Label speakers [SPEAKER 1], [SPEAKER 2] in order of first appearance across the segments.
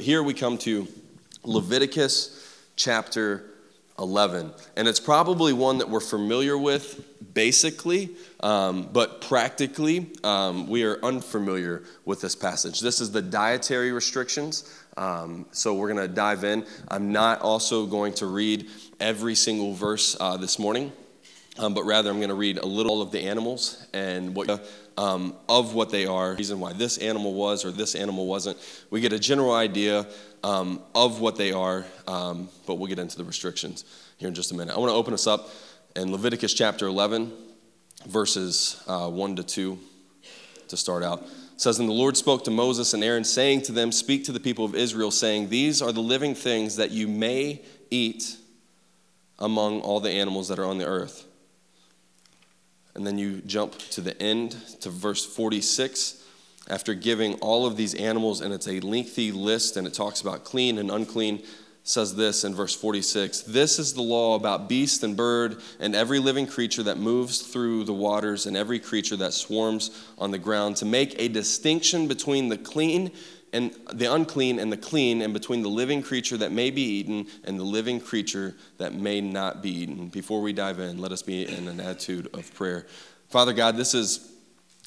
[SPEAKER 1] here we come to Leviticus chapter 11. And it's probably one that we're familiar with basically, um, but practically, um, we are unfamiliar with this passage. This is the dietary restrictions. Um, so we're going to dive in. I'm not also going to read every single verse uh, this morning, um, but rather I'm going to read a little of the animals and what. Um, of what they are, reason why this animal was or this animal wasn't. We get a general idea um, of what they are, um, but we'll get into the restrictions here in just a minute. I want to open us up in Leviticus chapter 11, verses uh, 1 to 2 to start out. It says, And the Lord spoke to Moses and Aaron, saying to them, Speak to the people of Israel, saying, These are the living things that you may eat among all the animals that are on the earth. And then you jump to the end, to verse 46 after giving all of these animals, and it's a lengthy list, and it talks about clean and unclean, says this in verse 46 This is the law about beast and bird and every living creature that moves through the waters and every creature that swarms on the ground, to make a distinction between the clean and the unclean and the clean, and between the living creature that may be eaten and the living creature that may not be eaten. Before we dive in, let us be in an attitude of prayer. Father God, this is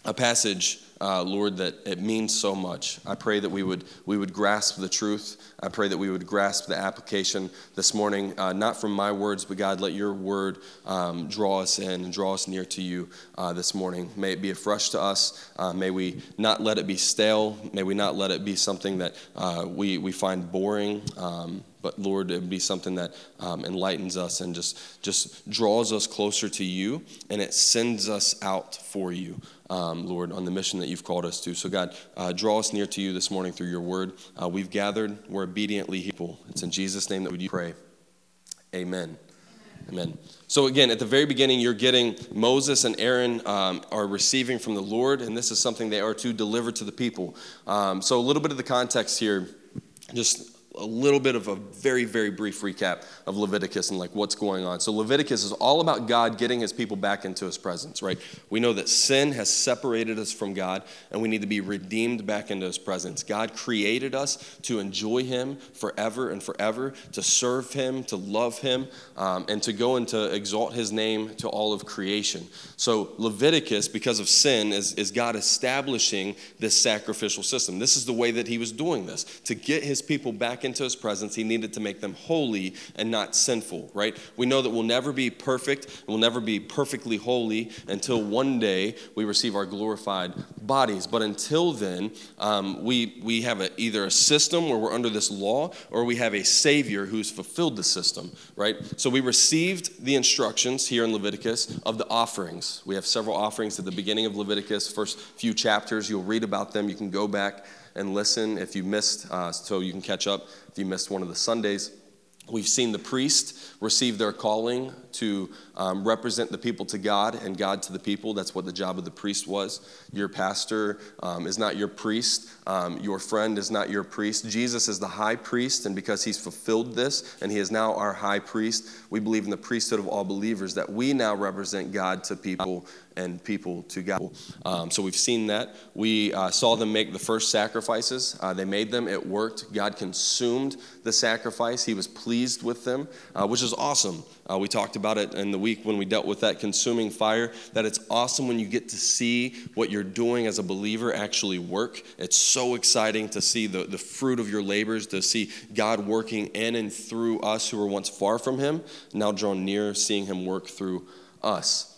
[SPEAKER 1] a passage uh, Lord, that it means so much. I pray that we would, we would grasp the truth. I pray that we would grasp the application this morning, uh, not from my words, but God, let your word um, draw us in and draw us near to you uh, this morning. May it be afresh to us. Uh, may we not let it be stale. May we not let it be something that uh, we, we find boring. Um, but Lord, it would be something that um, enlightens us and just, just draws us closer to you, and it sends us out for you um, Lord, on the mission that you've called us to. So, God, uh, draw us near to you this morning through your word. Uh, we've gathered, we're obediently people. It's in Jesus' name that we pray. Amen. Amen. So, again, at the very beginning, you're getting Moses and Aaron um, are receiving from the Lord, and this is something they are to deliver to the people. Um, so, a little bit of the context here, just a little bit of a very, very brief recap of Leviticus and like what's going on. So Leviticus is all about God getting his people back into his presence, right? We know that sin has separated us from God and we need to be redeemed back into his presence. God created us to enjoy him forever and forever, to serve him, to love him, um, and to go and to exalt his name to all of creation. So Leviticus, because of sin, is, is God establishing this sacrificial system. This is the way that he was doing this, to get his people back into his presence, he needed to make them holy and not sinful, right? We know that we'll never be perfect, we'll never be perfectly holy until one day we receive our glorified bodies. But until then, um, we, we have a, either a system where we're under this law or we have a Savior who's fulfilled the system, right? So we received the instructions here in Leviticus of the offerings. We have several offerings at the beginning of Leviticus, first few chapters. You'll read about them. You can go back and listen if you missed, uh, so you can catch up if you missed one of the Sundays. We've seen the priest receive their calling to um, represent the people to God and God to the people. That's what the job of the priest was. Your pastor um, is not your priest, um, your friend is not your priest. Jesus is the high priest, and because he's fulfilled this and he is now our high priest, we believe in the priesthood of all believers that we now represent God to people and people to God. Um, so we've seen that. We uh, saw them make the first sacrifices. Uh, they made them, it worked. God consumed the sacrifice, He was pleased with them, uh, which is awesome. Uh, we talked about it in the week when we dealt with that consuming fire, that it's awesome when you get to see what you're doing as a believer actually work. It's so exciting to see the, the fruit of your labors, to see God working in and through us who were once far from Him, now drawn near, seeing Him work through us.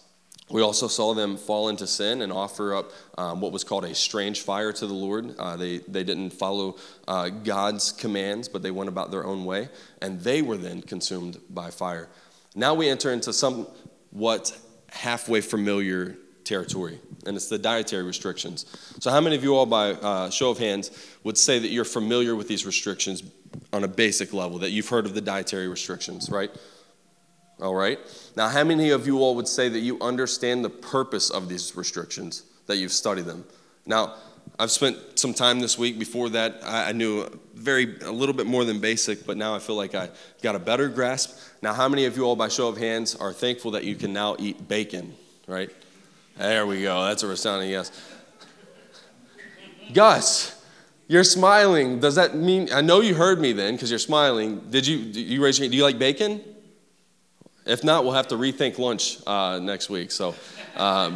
[SPEAKER 1] We also saw them fall into sin and offer up um, what was called a strange fire to the Lord. Uh, they, they didn't follow uh, God's commands, but they went about their own way, and they were then consumed by fire. Now we enter into somewhat halfway familiar territory, and it's the dietary restrictions. So, how many of you all, by uh, show of hands, would say that you're familiar with these restrictions on a basic level, that you've heard of the dietary restrictions, right? All right. Now, how many of you all would say that you understand the purpose of these restrictions, that you've studied them? Now, I've spent some time this week. Before that, I knew very a little bit more than basic, but now I feel like I got a better grasp. Now, how many of you all, by show of hands, are thankful that you can now eat bacon? Right? There we go. That's a resounding yes. Gus, You're smiling. Does that mean, I know you heard me then because you're smiling. Did you, you raise your hand? Do you like bacon? If not, we'll have to rethink lunch uh, next week. So, uh,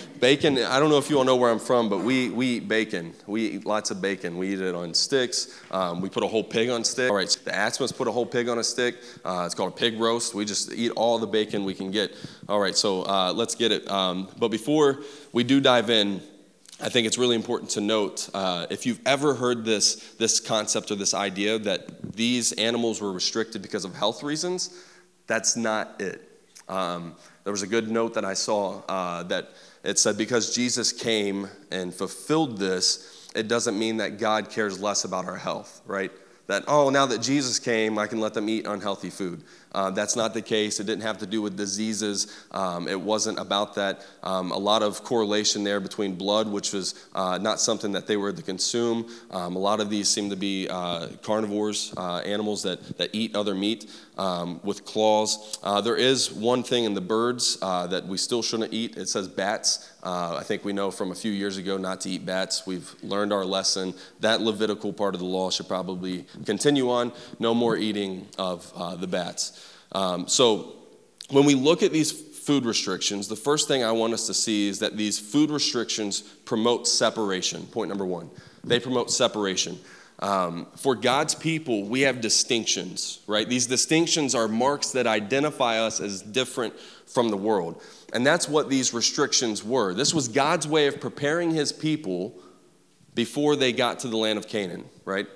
[SPEAKER 1] bacon, I don't know if you all know where I'm from, but we, we eat bacon. We eat lots of bacon. We eat it on sticks. Um, we put a whole pig on stick. All right, so the Atzmas put a whole pig on a stick. Uh, it's called a pig roast. We just eat all the bacon we can get. All right, so uh, let's get it. Um, but before we do dive in, I think it's really important to note uh, if you've ever heard this, this concept or this idea that these animals were restricted because of health reasons, that's not it. Um, there was a good note that I saw uh, that it said because Jesus came and fulfilled this, it doesn't mean that God cares less about our health, right? That, oh, now that Jesus came, I can let them eat unhealthy food. Uh, that's not the case. It didn't have to do with diseases. Um, it wasn't about that. Um, a lot of correlation there between blood, which was uh, not something that they were to consume. Um, a lot of these seem to be uh, carnivores, uh, animals that, that eat other meat um, with claws. Uh, there is one thing in the birds uh, that we still shouldn't eat. It says bats. I think we know from a few years ago not to eat bats. We've learned our lesson. That Levitical part of the law should probably continue on. No more eating of the bats. Um, so when we look at these food restrictions, the first thing I want us to see is that these food restrictions promote separation. Point number one, they promote separation. Um, for God's people, we have distinctions, right? These distinctions are marks that identify us as different from the world. And that's what these restrictions were. This was God's way of preparing his people before they got to the land of Canaan, right?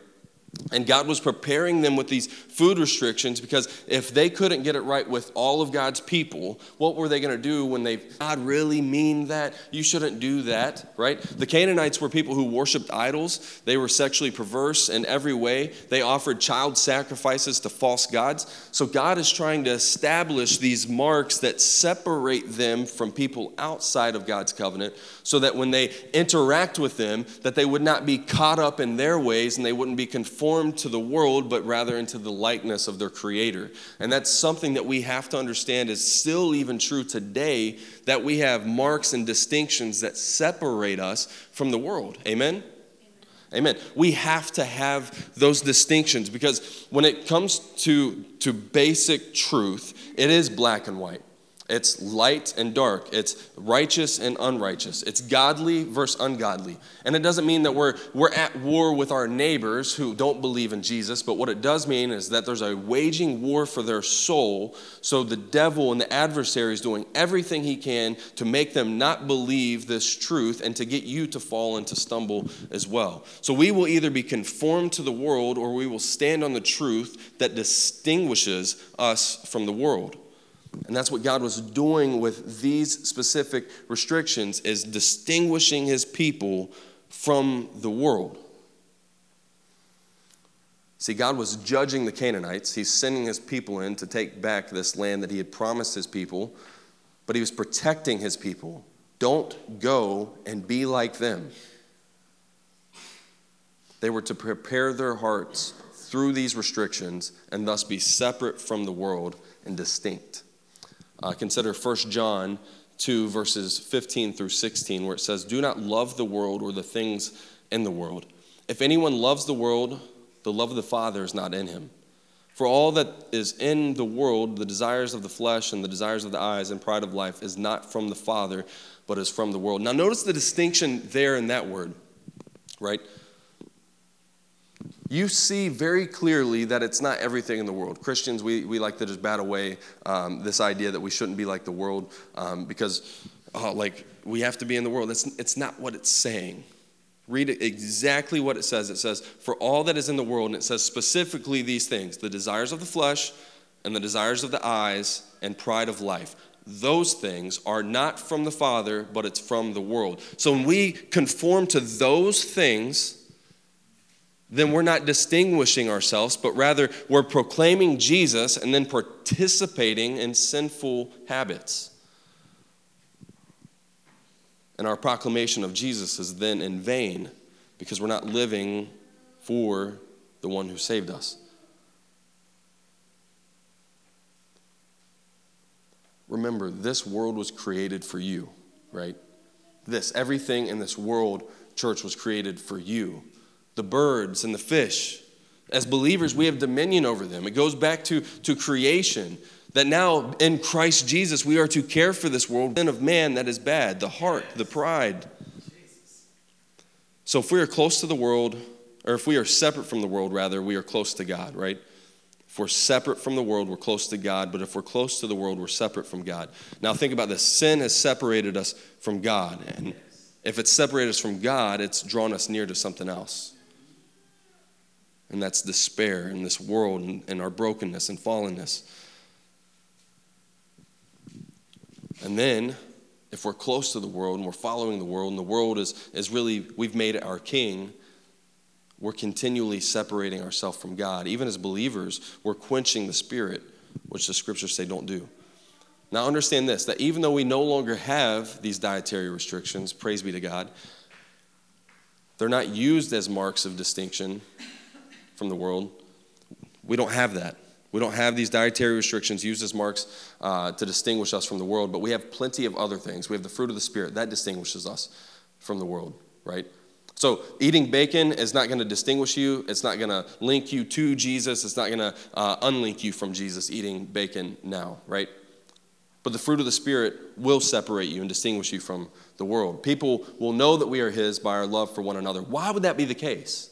[SPEAKER 1] And God was preparing them with these food restrictions because if they couldn't get it right with all of God's people, what were they going to do when they, God really mean that? You shouldn't do that, right? The Canaanites were people who worshiped idols. They were sexually perverse in every way. They offered child sacrifices to false gods. So God is trying to establish these marks that separate them from people outside of God's covenant so that when they interact with them, that they would not be caught up in their ways and they wouldn't be conformed to the world, but rather into the likeness of their creator. And that's something that we have to understand is still even true today that we have marks and distinctions that separate us from the world. Amen? Amen. We have to have those distinctions because when it comes to, to basic truth, it is black and white. It's light and dark. It's righteous and unrighteous. It's godly versus ungodly. And it doesn't mean that we're, we're at war with our neighbors who don't believe in Jesus, but what it does mean is that there's a waging war for their soul. So the devil and the adversary is doing everything he can to make them not believe this truth and to get you to fall and to stumble as well. So we will either be conformed to the world or we will stand on the truth that distinguishes us from the world. And that's what God was doing with these specific restrictions is distinguishing his people from the world. See, God was judging the Canaanites. He's sending his people in to take back this land that he had promised his people, but he was protecting his people. Don't go and be like them. They were to prepare their hearts through these restrictions and thus be separate from the world and distinct. Uh, consider 1 John 2, verses 15 through 16, where it says, Do not love the world or the things in the world. If anyone loves the world, the love of the Father is not in him. For all that is in the world, the desires of the flesh and the desires of the eyes and pride of life, is not from the Father, but is from the world. Now, notice the distinction there in that word, right? You see very clearly that it's not everything in the world. Christians, we, we like to just bat away um, this idea that we shouldn't be like the world um, because, uh, like, we have to be in the world. It's, it's not what it's saying. Read exactly what it says. It says, For all that is in the world, and it says specifically these things the desires of the flesh, and the desires of the eyes, and pride of life. Those things are not from the Father, but it's from the world. So when we conform to those things, then we're not distinguishing ourselves, but rather we're proclaiming Jesus and then participating in sinful habits. And our proclamation of Jesus is then in vain because we're not living for the one who saved us. Remember, this world was created for you, right? This, everything in this world, church, was created for you the birds and the fish. As believers, we have dominion over them. It goes back to, to creation. That now in Christ Jesus, we are to care for this world sin of man that is bad, the heart, the pride. So if we are close to the world, or if we are separate from the world, rather, we are close to God, right? If we're separate from the world, we're close to God. But if we're close to the world, we're separate from God. Now think about this sin has separated us from God. And if it's separated us from God, it's drawn us near to something else. And that's despair in this world and, and our brokenness and fallenness. And then, if we're close to the world and we're following the world, and the world is, is really, we've made it our king, we're continually separating ourselves from God. Even as believers, we're quenching the spirit, which the scriptures say don't do. Now, understand this that even though we no longer have these dietary restrictions, praise be to God, they're not used as marks of distinction from the world. We don't have that. We don't have these dietary restrictions used as marks uh, to distinguish us from the world, but we have plenty of other things. We have the fruit of the Spirit that distinguishes us from the world, right? So, eating bacon is not going to distinguish you. It's not going to link you to Jesus. It's not going to uh, unlink you from Jesus eating bacon now, right? But the fruit of the Spirit will separate you and distinguish you from the world. People will know that we are His by our love for one another. Why would that be the case?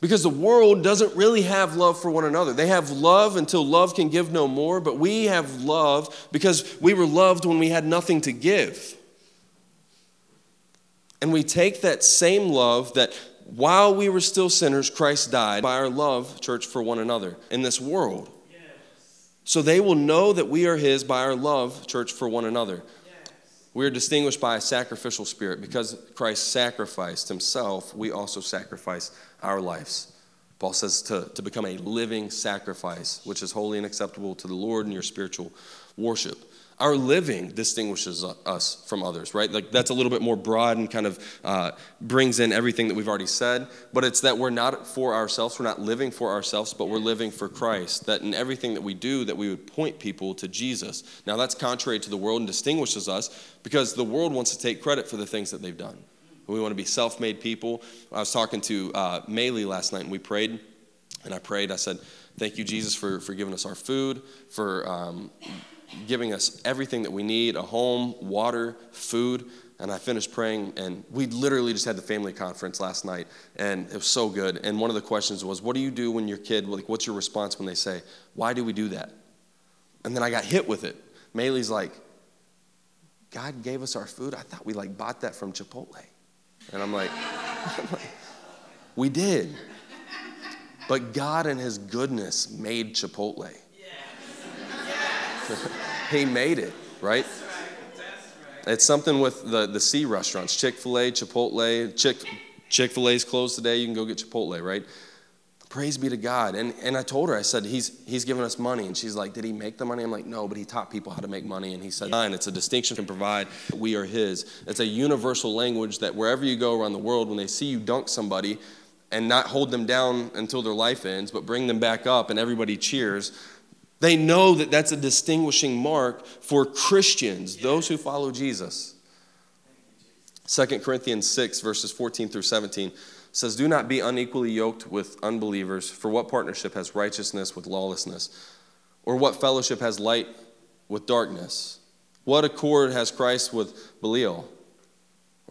[SPEAKER 1] Because the world doesn't really have love for one another. They have love until love can give no more, but we have love because we were loved when we had nothing to give. And we take that same love that while we were still sinners, Christ died by our love, church, for one another in this world. So they will know that we are His by our love, church, for one another. We are distinguished by a sacrificial spirit. Because Christ sacrificed himself, we also sacrifice our lives. Paul says to, to become a living sacrifice, which is holy and acceptable to the Lord in your spiritual worship. Our living distinguishes us from others, right? Like that's a little bit more broad and kind of uh, brings in everything that we've already said. But it's that we're not for ourselves, we're not living for ourselves, but we're living for Christ. That in everything that we do, that we would point people to Jesus. Now that's contrary to the world and distinguishes us because the world wants to take credit for the things that they've done. We want to be self-made people. I was talking to uh, Maylee last night and we prayed, and I prayed. I said, "Thank you, Jesus, for for giving us our food, for." Um, giving us everything that we need a home, water, food. And I finished praying, and we literally just had the family conference last night, and it was so good. And one of the questions was, What do you do when your kid, like, what's your response when they say, Why do we do that? And then I got hit with it. Maylee's like, God gave us our food. I thought we like bought that from Chipotle. And I'm like, we did. But God in his goodness made Chipotle. he made it, right? It's something with the, the C restaurants Chick fil A, Chipotle. Chick Chick fil A's closed today. You can go get Chipotle, right? Praise be to God. And, and I told her, I said, he's, he's given us money. And she's like, Did he make the money? I'm like, No, but he taught people how to make money. And he said, Fine, it's a distinction can provide. We are his. It's a universal language that wherever you go around the world, when they see you dunk somebody and not hold them down until their life ends, but bring them back up and everybody cheers, they know that that's a distinguishing mark for Christians, those who follow Jesus. 2 Corinthians 6, verses 14 through 17 says, Do not be unequally yoked with unbelievers, for what partnership has righteousness with lawlessness? Or what fellowship has light with darkness? What accord has Christ with Belial?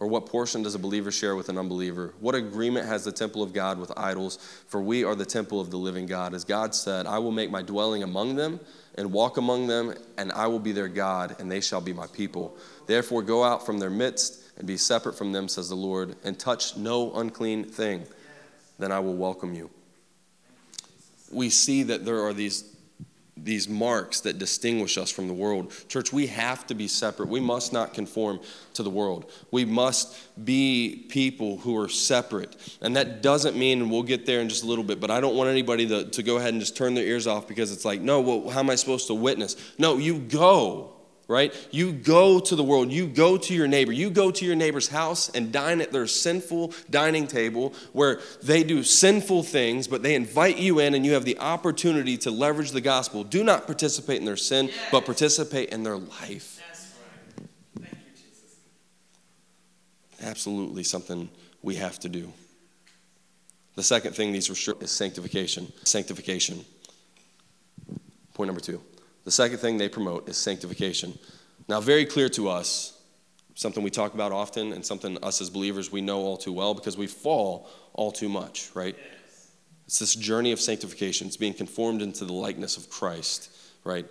[SPEAKER 1] Or what portion does a believer share with an unbeliever? What agreement has the temple of God with idols? For we are the temple of the living God. As God said, I will make my dwelling among them and walk among them, and I will be their God, and they shall be my people. Therefore, go out from their midst and be separate from them, says the Lord, and touch no unclean thing. Then I will welcome you. We see that there are these these marks that distinguish us from the world. Church, we have to be separate. We must not conform to the world. We must be people who are separate. And that doesn't mean, and we'll get there in just a little bit, but I don't want anybody to, to go ahead and just turn their ears off because it's like, no, well, how am I supposed to witness? No, you go right? You go to the world, you go to your neighbor, you go to your neighbor's house and dine at their sinful dining table where they do sinful things, but they invite you in and you have the opportunity to leverage the gospel. Do not participate in their sin, yes. but participate in their life. Absolutely something we have to do. The second thing these restrict is sanctification. Sanctification. Point number two. The second thing they promote is sanctification. Now, very clear to us, something we talk about often and something us as believers we know all too well because we fall all too much, right? It's this journey of sanctification. It's being conformed into the likeness of Christ, right?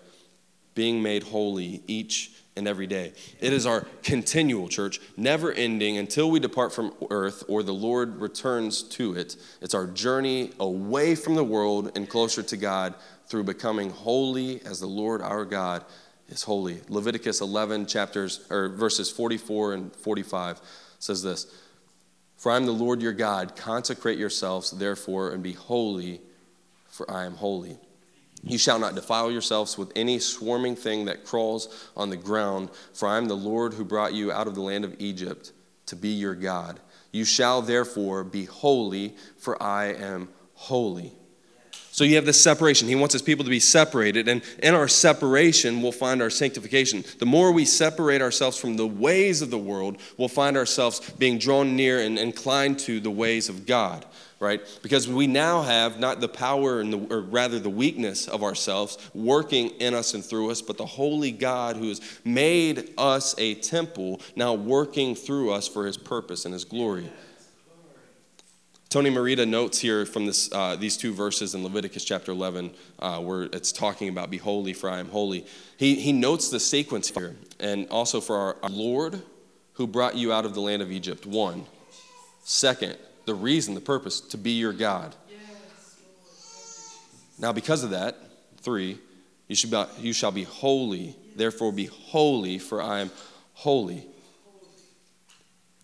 [SPEAKER 1] Being made holy each and every day. It is our continual church, never ending until we depart from earth or the Lord returns to it. It's our journey away from the world and closer to God through becoming holy as the Lord our God is holy. Leviticus 11 chapters or verses 44 and 45 says this. For I am the Lord your God. Consecrate yourselves, therefore, and be holy, for I am holy. You shall not defile yourselves with any swarming thing that crawls on the ground, for I am the Lord who brought you out of the land of Egypt to be your God. You shall therefore be holy, for I am holy. So you have this separation. He wants his people to be separated. And in our separation, we'll find our sanctification. The more we separate ourselves from the ways of the world, we'll find ourselves being drawn near and inclined to the ways of God, right? Because we now have not the power, and the, or rather the weakness of ourselves working in us and through us, but the holy God who has made us a temple now working through us for his purpose and his glory. Tony Merida notes here from this, uh, these two verses in Leviticus chapter 11, uh, where it's talking about, Be holy, for I am holy. He, he notes the sequence here, and also for our, our Lord who brought you out of the land of Egypt. One. Second, the reason, the purpose, to be your God. Now, because of that, three, you, should be, you shall be holy, therefore be holy, for I am holy.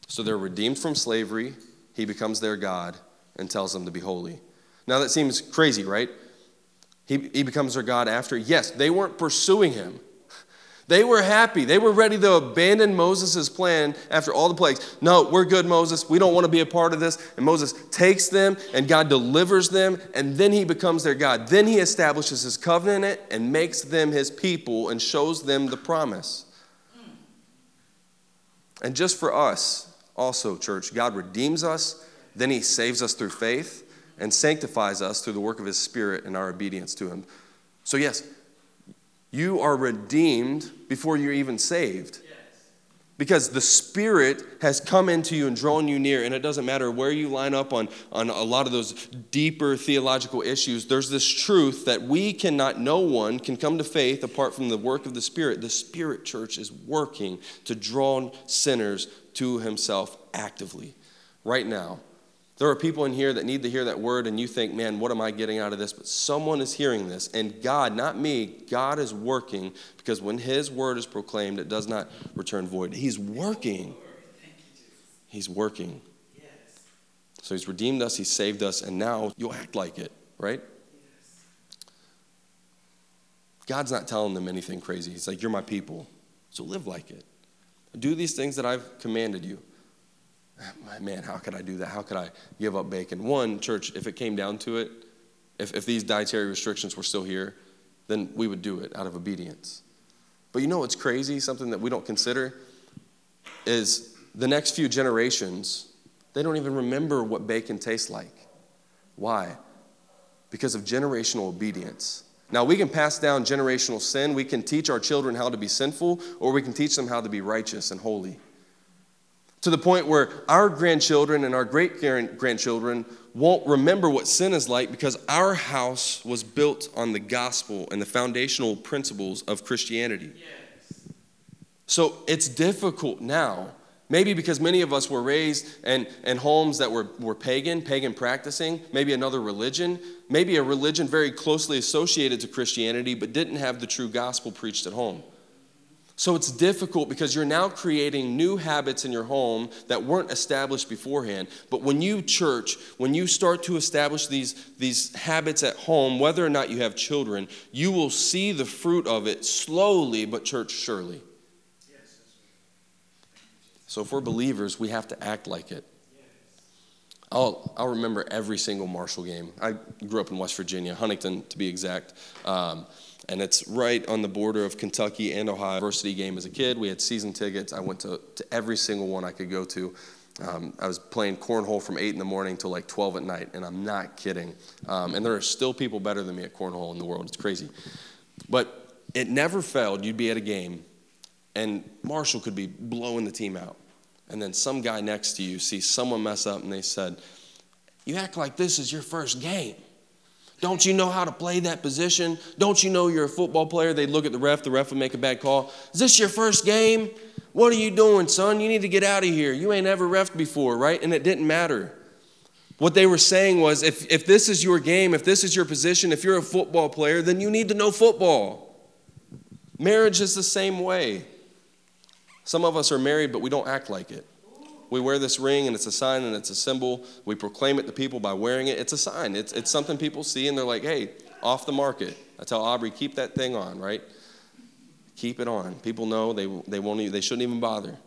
[SPEAKER 1] So they're redeemed from slavery he becomes their God and tells them to be holy. Now that seems crazy, right? He, he becomes their God after. Yes, they weren't pursuing him. They were happy. They were ready to abandon Moses' plan after all the plagues. No, we're good, Moses. We don't want to be a part of this. And Moses takes them, and God delivers them, and then he becomes their God. Then he establishes his covenant and makes them his people and shows them the promise. And just for us, also, church, God redeems us, then He saves us through faith and sanctifies us through the work of His Spirit and our obedience to Him. So, yes, you are redeemed before you're even saved. Because the Spirit has come into you and drawn you near, and it doesn't matter where you line up on, on a lot of those deeper theological issues, there's this truth that we cannot, no one can come to faith apart from the work of the Spirit. The Spirit church is working to draw sinners to himself actively right now. There are people in here that need to hear that word, and you think, man, what am I getting out of this? But someone is hearing this, and God, not me, God is working because when His word is proclaimed, it does not return void. He's working. He's working. So He's redeemed us, He's saved us, and now you'll act like it, right? God's not telling them anything crazy. He's like, You're my people, so live like it. Do these things that I've commanded you. Man, how could I do that? How could I give up bacon? One, church, if it came down to it, if, if these dietary restrictions were still here, then we would do it out of obedience. But you know what's crazy? Something that we don't consider is the next few generations, they don't even remember what bacon tastes like. Why? Because of generational obedience. Now, we can pass down generational sin. We can teach our children how to be sinful, or we can teach them how to be righteous and holy. To the point where our grandchildren and our great grandchildren won't remember what sin is like because our house was built on the gospel and the foundational principles of Christianity. Yes. So it's difficult now Maybe because many of us were raised in, in homes that were, were pagan, pagan practicing, maybe another religion, maybe a religion very closely associated to Christianity, but didn't have the true gospel preached at home. So it's difficult because you're now creating new habits in your home that weren't established beforehand. But when you church, when you start to establish these, these habits at home, whether or not you have children, you will see the fruit of it slowly, but church surely. So if we're believers, we have to act like it. I'll, I'll remember every single Marshall game. I grew up in West Virginia, Huntington to be exact. Um, and it's right on the border of Kentucky and Ohio. University game as a kid, we had season tickets. I went to, to every single one I could go to. Um, I was playing cornhole from 8 in the morning till like 12 at night, and I'm not kidding. Um, and there are still people better than me at cornhole in the world. It's crazy. But it never failed. You'd be at a game, and Marshall could be blowing the team out. And then some guy next to you sees someone mess up, and they said, You act like this is your first game. Don't you know how to play that position? Don't you know you're a football player? They'd look at the ref, the ref would make a bad call. Is this your first game? What are you doing, son? You need to get out of here. You ain't ever refed before, right? And it didn't matter. What they were saying was if, if this is your game, if this is your position, if you're a football player, then you need to know football. Marriage is the same way. Some of us are married, but we don't act like it. We wear this ring and it's a sign and it's a symbol. We proclaim it to people by wearing it. It's a sign. It's, it's something people see and they're like, hey, off the market. I tell Aubrey, keep that thing on, right? Keep it on. People know they, they, won't they shouldn't even bother.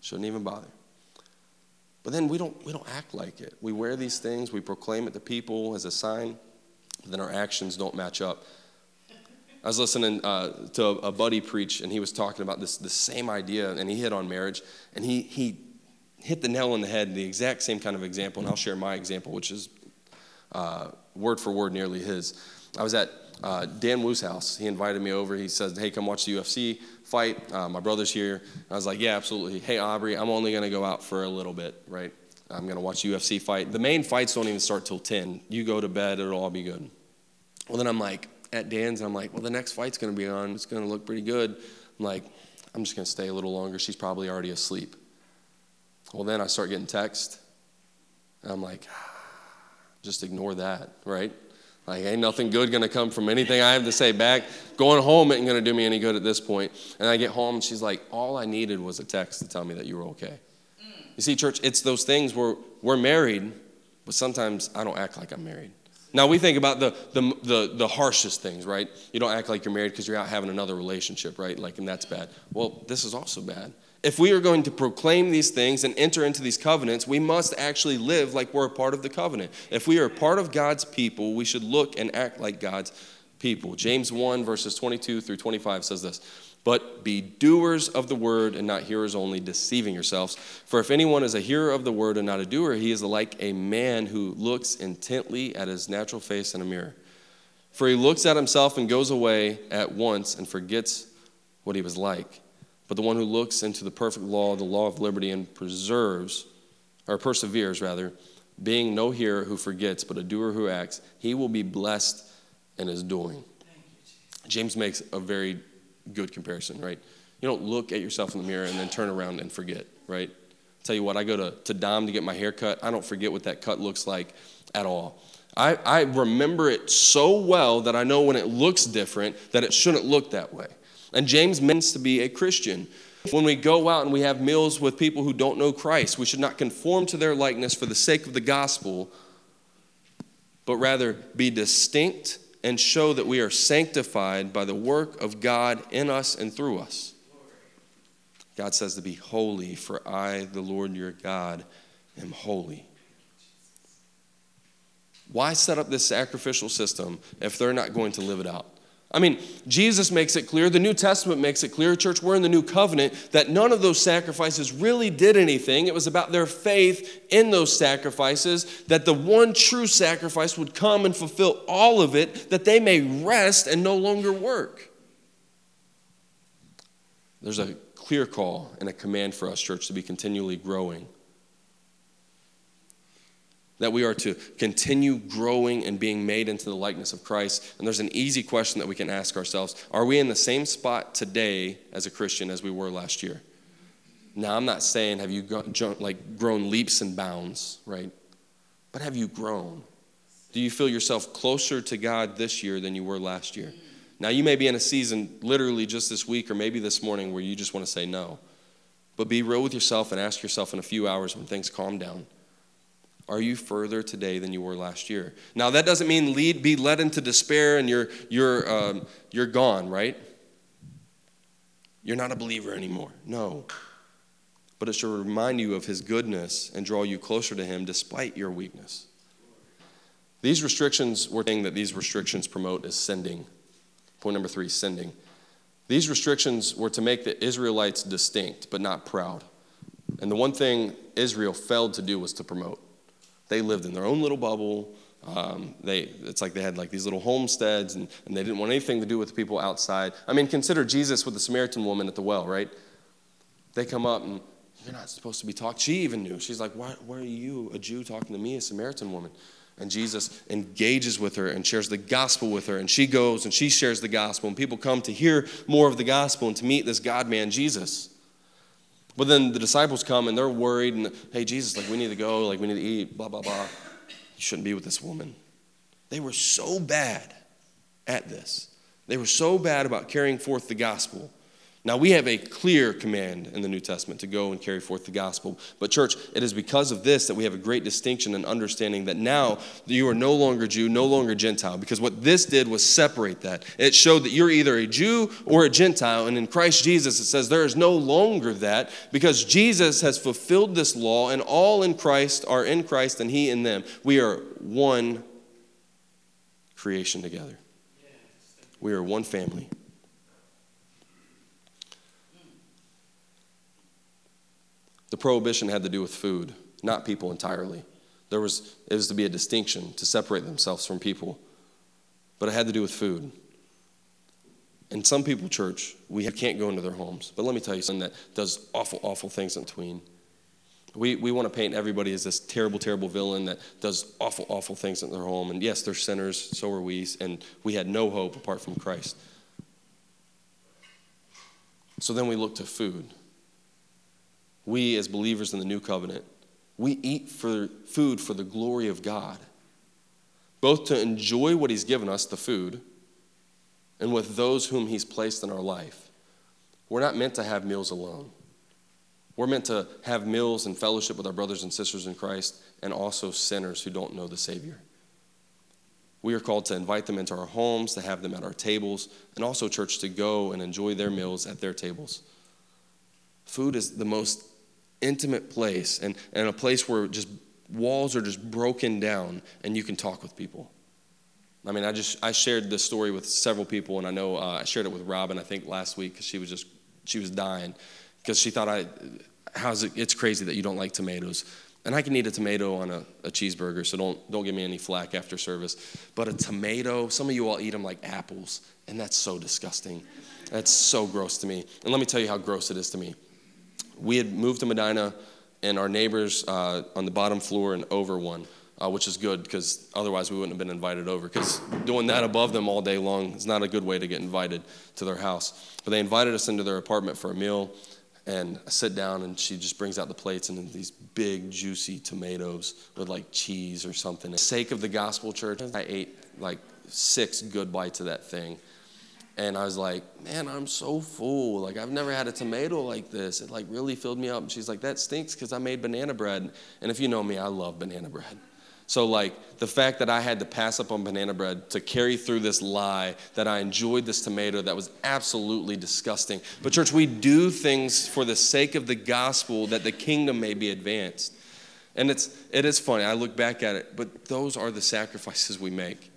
[SPEAKER 1] Shouldn't even bother. But then we don't, we don't act like it. We wear these things, we proclaim it to people as a sign, but then our actions don't match up. I was listening uh, to a buddy preach, and he was talking about this, this same idea, and he hit on marriage, and he, he hit the nail on the head, the exact same kind of example, and I'll share my example, which is uh, word for word nearly his. I was at uh, Dan Wu's house. He invited me over. He said, Hey, come watch the UFC fight. Uh, my brother's here. I was like, Yeah, absolutely. Hey, Aubrey, I'm only going to go out for a little bit, right? I'm going to watch UFC fight. The main fights don't even start till 10. You go to bed, it'll all be good. Well, then I'm like, at Dan's, I'm like, Well, the next fight's going to be on. It's going to look pretty good. I'm like, I'm just going to stay a little longer. She's probably already asleep. Well, then I start getting text. And I'm like, just ignore that, right? Like, ain't nothing good gonna come from anything I have to say back. Going home ain't gonna do me any good at this point. And I get home and she's like, all I needed was a text to tell me that you were okay. Mm. You see, church, it's those things where we're married, but sometimes I don't act like I'm married. Now we think about the the the, the harshest things, right? You don't act like you're married because you're out having another relationship, right? Like, and that's bad. Well, this is also bad if we are going to proclaim these things and enter into these covenants, we must actually live like we're a part of the covenant. If we are part of God's people, we should look and act like God's people. James 1, verses 22 through 25 says this But be doers of the word and not hearers only, deceiving yourselves. For if anyone is a hearer of the word and not a doer, he is like a man who looks intently at his natural face in a mirror. For he looks at himself and goes away at once and forgets what he was like. But the one who looks into the perfect law, the law of liberty, and preserves, or perseveres rather, being no hearer who forgets, but a doer who acts, he will be blessed in his doing. James makes a very good comparison, right? You don't look at yourself in the mirror and then turn around and forget, right? Tell you what, I go to, to Dom to get my hair cut. I don't forget what that cut looks like at all. I, I remember it so well that I know when it looks different that it shouldn't look that way. And James means to be a Christian. When we go out and we have meals with people who don't know Christ, we should not conform to their likeness for the sake of the gospel, but rather be distinct and show that we are sanctified by the work of God in us and through us. God says to be holy, for I, the Lord your God, am holy. Why set up this sacrificial system if they're not going to live it out? I mean, Jesus makes it clear, the New Testament makes it clear, church, we're in the new covenant, that none of those sacrifices really did anything. It was about their faith in those sacrifices, that the one true sacrifice would come and fulfill all of it, that they may rest and no longer work. There's a clear call and a command for us, church, to be continually growing that we are to continue growing and being made into the likeness of Christ. And there's an easy question that we can ask ourselves Are we in the same spot today as a Christian as we were last year? Now, I'm not saying have you like grown leaps and bounds, right? But have you grown? Do you feel yourself closer to God this year than you were last year? Now, you may be in a season literally just this week or maybe this morning where you just want to say no. But be real with yourself and ask yourself in a few hours when things calm down are you further today than you were last year? Now, that doesn't mean lead, be led into despair and you're, you're, um, you're gone, right? You're not a believer anymore. No. But it should remind you of his goodness and draw you closer to him despite your weakness. These restrictions, we're saying that these restrictions promote is sending. Point number three sending. These restrictions were to make the Israelites distinct, but not proud. And the one thing Israel failed to do was to promote. They lived in their own little bubble. Um, they, it's like they had like these little homesteads and, and they didn't want anything to do with the people outside. I mean, consider Jesus with the Samaritan woman at the well, right? They come up and you're not supposed to be talking. She even knew. She's like, why, why are you, a Jew, talking to me, a Samaritan woman? And Jesus engages with her and shares the gospel with her. And she goes and she shares the gospel. And people come to hear more of the gospel and to meet this God man, Jesus. But then the disciples come and they're worried and, hey, Jesus, like, we need to go, like, we need to eat, blah, blah, blah. You shouldn't be with this woman. They were so bad at this. They were so bad about carrying forth the gospel now, we have a clear command in the New Testament to go and carry forth the gospel. But, church, it is because of this that we have a great distinction and understanding that now you are no longer Jew, no longer Gentile, because what this did was separate that. It showed that you're either a Jew or a Gentile, and in Christ Jesus, it says there is no longer that because Jesus has fulfilled this law, and all in Christ are in Christ, and He in them. We are one creation together, we are one family. The prohibition had to do with food, not people entirely. There was, it was to be a distinction to separate themselves from people, but it had to do with food. And some people, church, we can't go into their homes. But let me tell you something that does awful, awful things in between. We, we want to paint everybody as this terrible, terrible villain that does awful, awful things in their home. And yes, they're sinners, so are we, and we had no hope apart from Christ. So then we look to food we as believers in the new covenant, we eat for food for the glory of God, both to enjoy what He's given us, the food, and with those whom He's placed in our life. We're not meant to have meals alone. We're meant to have meals and fellowship with our brothers and sisters in Christ and also sinners who don't know the Savior. We are called to invite them into our homes, to have them at our tables, and also, church, to go and enjoy their meals at their tables. Food is the most intimate place and, and a place where just walls are just broken down and you can talk with people. I mean, I just I shared this story with several people, and I know uh, I shared it with Robin I think last week because she was just she was dying because she thought I how's it it's crazy that you don't like tomatoes, and I can eat a tomato on a, a cheeseburger, so don't don't give me any flack after service. But a tomato, some of you all eat them like apples, and that's so disgusting. That's so gross to me. And let me tell you how gross it is to me we had moved to Medina, and our neighbors uh, on the bottom floor and over one, uh, which is good because otherwise we wouldn't have been invited over. Because doing that above them all day long is not a good way to get invited to their house. But they invited us into their apartment for a meal, and I sit down, and she just brings out the plates and these big, juicy tomatoes with like cheese or something. For the sake of the gospel church, I ate like six good bites of that thing and I was like, man, I'm so full. Like, I've never had a tomato like this. It like really filled me up. And she's like, that stinks because I made banana bread. And if you know me, I love banana bread. So, like, the fact that I had to pass up on banana bread to carry through this lie that I enjoyed this tomato that was absolutely disgusting. But, church, we do things for the sake of the gospel that the kingdom may be advanced. And it's, it is funny. I look back at it, but those are the sacrifices we make.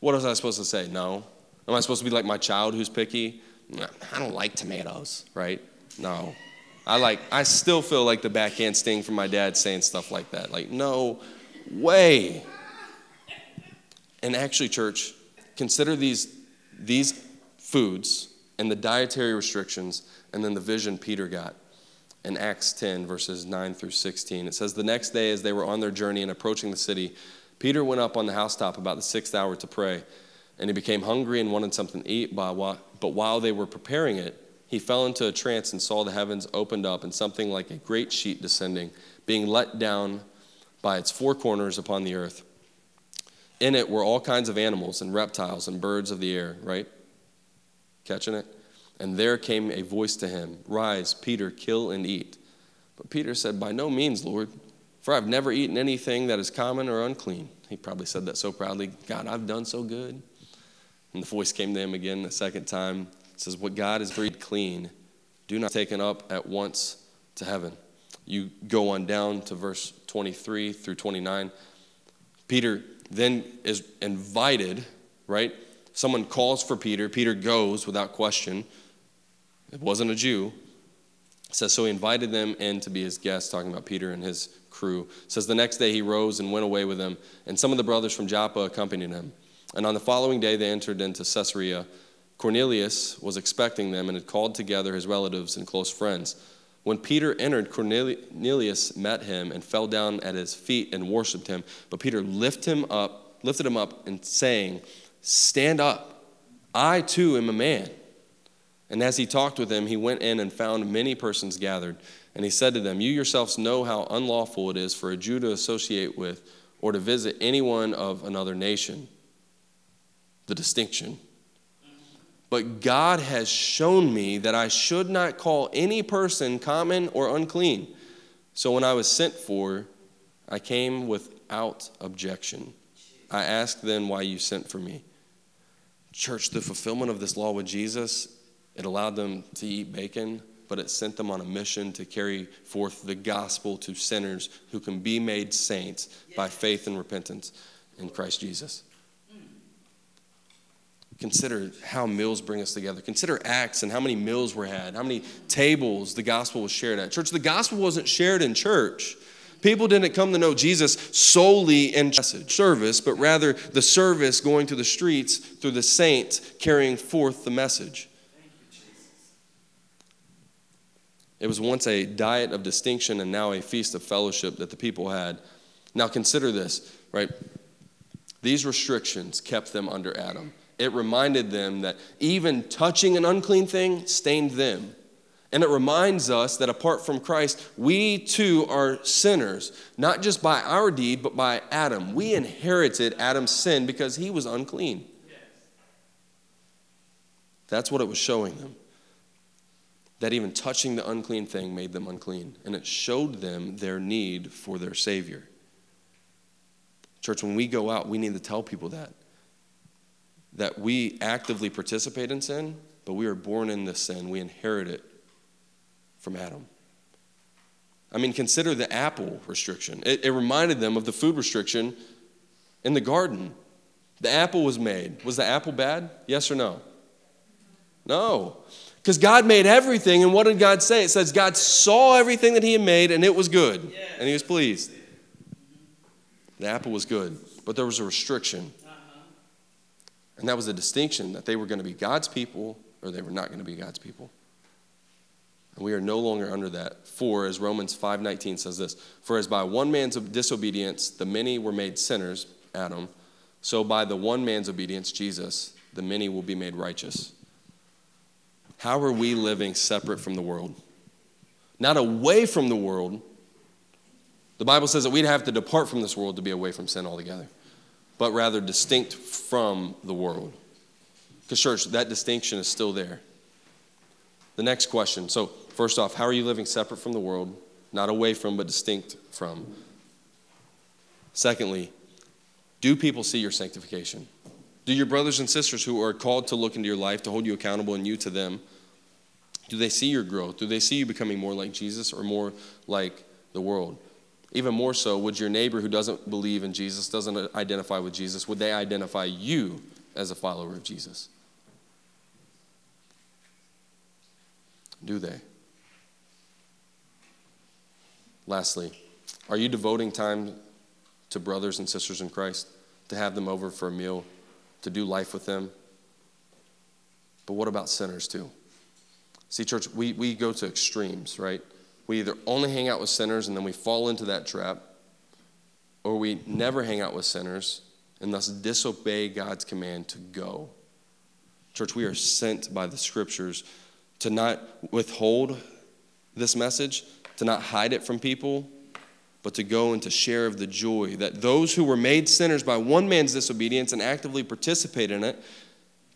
[SPEAKER 1] What was I supposed to say? No. Am I supposed to be like my child who's picky? I don't like tomatoes, right? No. I like I still feel like the backhand sting from my dad saying stuff like that. Like, no way. And actually, church, consider these these foods and the dietary restrictions and then the vision Peter got in Acts 10, verses 9 through 16. It says, The next day, as they were on their journey and approaching the city, Peter went up on the housetop about the sixth hour to pray. And he became hungry and wanted something to eat. But while they were preparing it, he fell into a trance and saw the heavens opened up and something like a great sheet descending, being let down by its four corners upon the earth. In it were all kinds of animals and reptiles and birds of the air, right? Catching it? And there came a voice to him Rise, Peter, kill and eat. But Peter said, By no means, Lord, for I've never eaten anything that is common or unclean. He probably said that so proudly God, I've done so good. And the voice came to him again the second time. It says, What God has breathed clean, do not take it up at once to heaven. You go on down to verse 23 through 29. Peter then is invited, right? Someone calls for Peter. Peter goes without question. It wasn't a Jew. says, So he invited them in to be his guests, talking about Peter and his crew. It says, The next day he rose and went away with them, and some of the brothers from Joppa accompanied him. And on the following day they entered into Caesarea. Cornelius was expecting them and had called together his relatives and close friends. When Peter entered, Cornelius met him and fell down at his feet and worshipped him. But Peter lifted him up, lifted him up, and saying, Stand up. I too am a man. And as he talked with him, he went in and found many persons gathered. And he said to them, You yourselves know how unlawful it is for a Jew to associate with or to visit anyone of another nation. The distinction. But God has shown me that I should not call any person common or unclean. So when I was sent for, I came without objection. I asked then why you sent for me. Church, the fulfillment of this law with Jesus it allowed them to eat bacon, but it sent them on a mission to carry forth the gospel to sinners who can be made saints by faith and repentance in Christ Jesus. Consider how meals bring us together. Consider Acts and how many meals were had, how many tables the gospel was shared at. Church, the gospel wasn't shared in church. People didn't come to know Jesus solely in service, but rather the service going to the streets through the saints carrying forth the message. It was once a diet of distinction and now a feast of fellowship that the people had. Now consider this, right? These restrictions kept them under Adam. It reminded them that even touching an unclean thing stained them. And it reminds us that apart from Christ, we too are sinners, not just by our deed, but by Adam. We inherited Adam's sin because he was unclean. That's what it was showing them that even touching the unclean thing made them unclean, and it showed them their need for their Savior. Church, when we go out, we need to tell people that. That we actively participate in sin, but we are born in this sin. We inherit it from Adam. I mean, consider the apple restriction. It, it reminded them of the food restriction in the garden. The apple was made. Was the apple bad? Yes or no? No. Because God made everything, and what did God say? It says God saw everything that He had made, and it was good, and He was pleased. The apple was good, but there was a restriction. And that was a distinction that they were going to be God's people or they were not going to be God's people. And we are no longer under that. For, as Romans 5.19 says this, For as by one man's disobedience the many were made sinners, Adam, so by the one man's obedience, Jesus, the many will be made righteous. How are we living separate from the world? Not away from the world. The Bible says that we'd have to depart from this world to be away from sin altogether, but rather distinct from the world. Because, church, that distinction is still there. The next question so, first off, how are you living separate from the world? Not away from, but distinct from. Secondly, do people see your sanctification? Do your brothers and sisters who are called to look into your life, to hold you accountable, and you to them, do they see your growth? Do they see you becoming more like Jesus or more like the world? Even more so, would your neighbor who doesn't believe in Jesus, doesn't identify with Jesus, would they identify you as a follower of Jesus? Do they? Lastly, are you devoting time to brothers and sisters in Christ, to have them over for a meal? to do life with them. But what about sinners too? See, church, we, we go to extremes, right? We either only hang out with sinners and then we fall into that trap, or we never hang out with sinners and thus disobey God's command to go. Church, we are sent by the scriptures to not withhold this message, to not hide it from people, but to go and to share of the joy that those who were made sinners by one man's disobedience and actively participate in it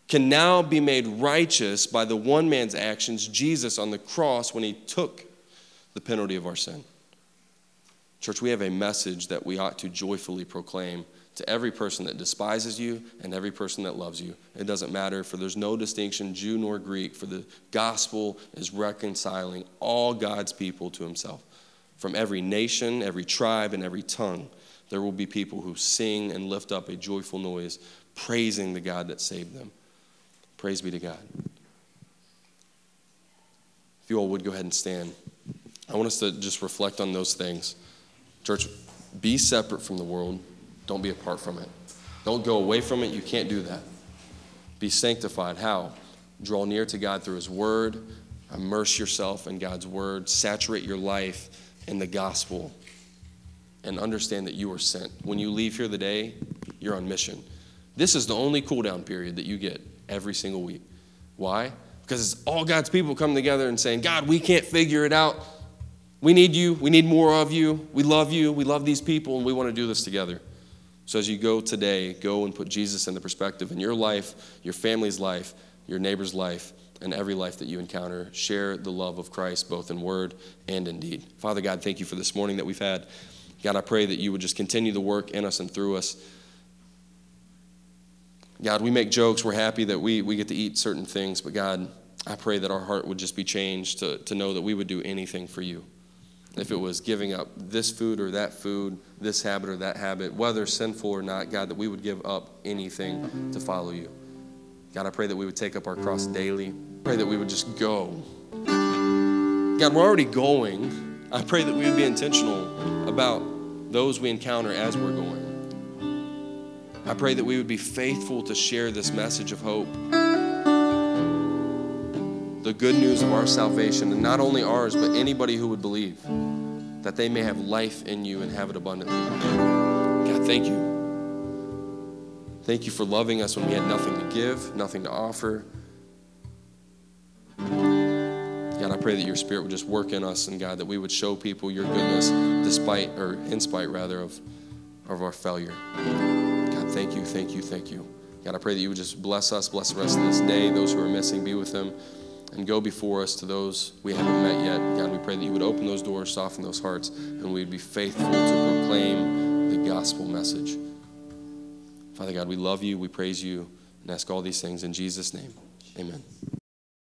[SPEAKER 1] can now be made righteous by the one man's actions, Jesus on the cross, when he took the penalty of our sin. Church, we have a message that we ought to joyfully proclaim to every person that despises you and every person that loves you. It doesn't matter, for there's no distinction, Jew nor Greek, for the gospel is reconciling all God's people to himself. From every nation, every tribe, and every tongue, there will be people who sing and lift up a joyful noise, praising the God that saved them. Praise be to God. If you all would go ahead and stand. I want us to just reflect on those things. Church, be separate from the world, don't be apart from it. Don't go away from it, you can't do that. Be sanctified. How? Draw near to God through His Word, immerse yourself in God's Word, saturate your life in the gospel, and understand that you are sent. When you leave here today, you're on mission. This is the only cool down period that you get every single week. Why? Because it's all God's people coming together and saying, God, we can't figure it out. We need you. We need more of you. We love you. We love these people, and we want to do this together. So as you go today, go and put Jesus in the perspective in your life, your family's life, your neighbor's life, and every life that you encounter. Share the love of Christ both in word and in deed. Father God, thank you for this morning that we've had. God, I pray that you would just continue the work in us and through us. God, we make jokes. We're happy that we, we get to eat certain things, but God, I pray that our heart would just be changed to, to know that we would do anything for you. If it was giving up this food or that food, this habit or that habit, whether sinful or not, God, that we would give up anything to follow you. God, I pray that we would take up our cross daily. Pray that we would just go. God, we're already going. I pray that we would be intentional about those we encounter as we're going. I pray that we would be faithful to share this message of hope the good news of our salvation, and not only ours, but anybody who would believe, that they may have life in you and have it abundantly. God, thank you. Thank you for loving us when we had nothing to give, nothing to offer. God, I pray that your spirit would just work in us, and God, that we would show people your goodness despite, or in spite rather, of, of our failure. God, thank you, thank you, thank you. God, I pray that you would just bless us, bless the rest of this day, those who are missing, be with them and go before us to those we haven't met yet. God, we pray that you would open those doors, soften those hearts, and we'd be faithful to proclaim the gospel message. Father God, we love you, we praise you, and ask all these things in Jesus' name. Amen.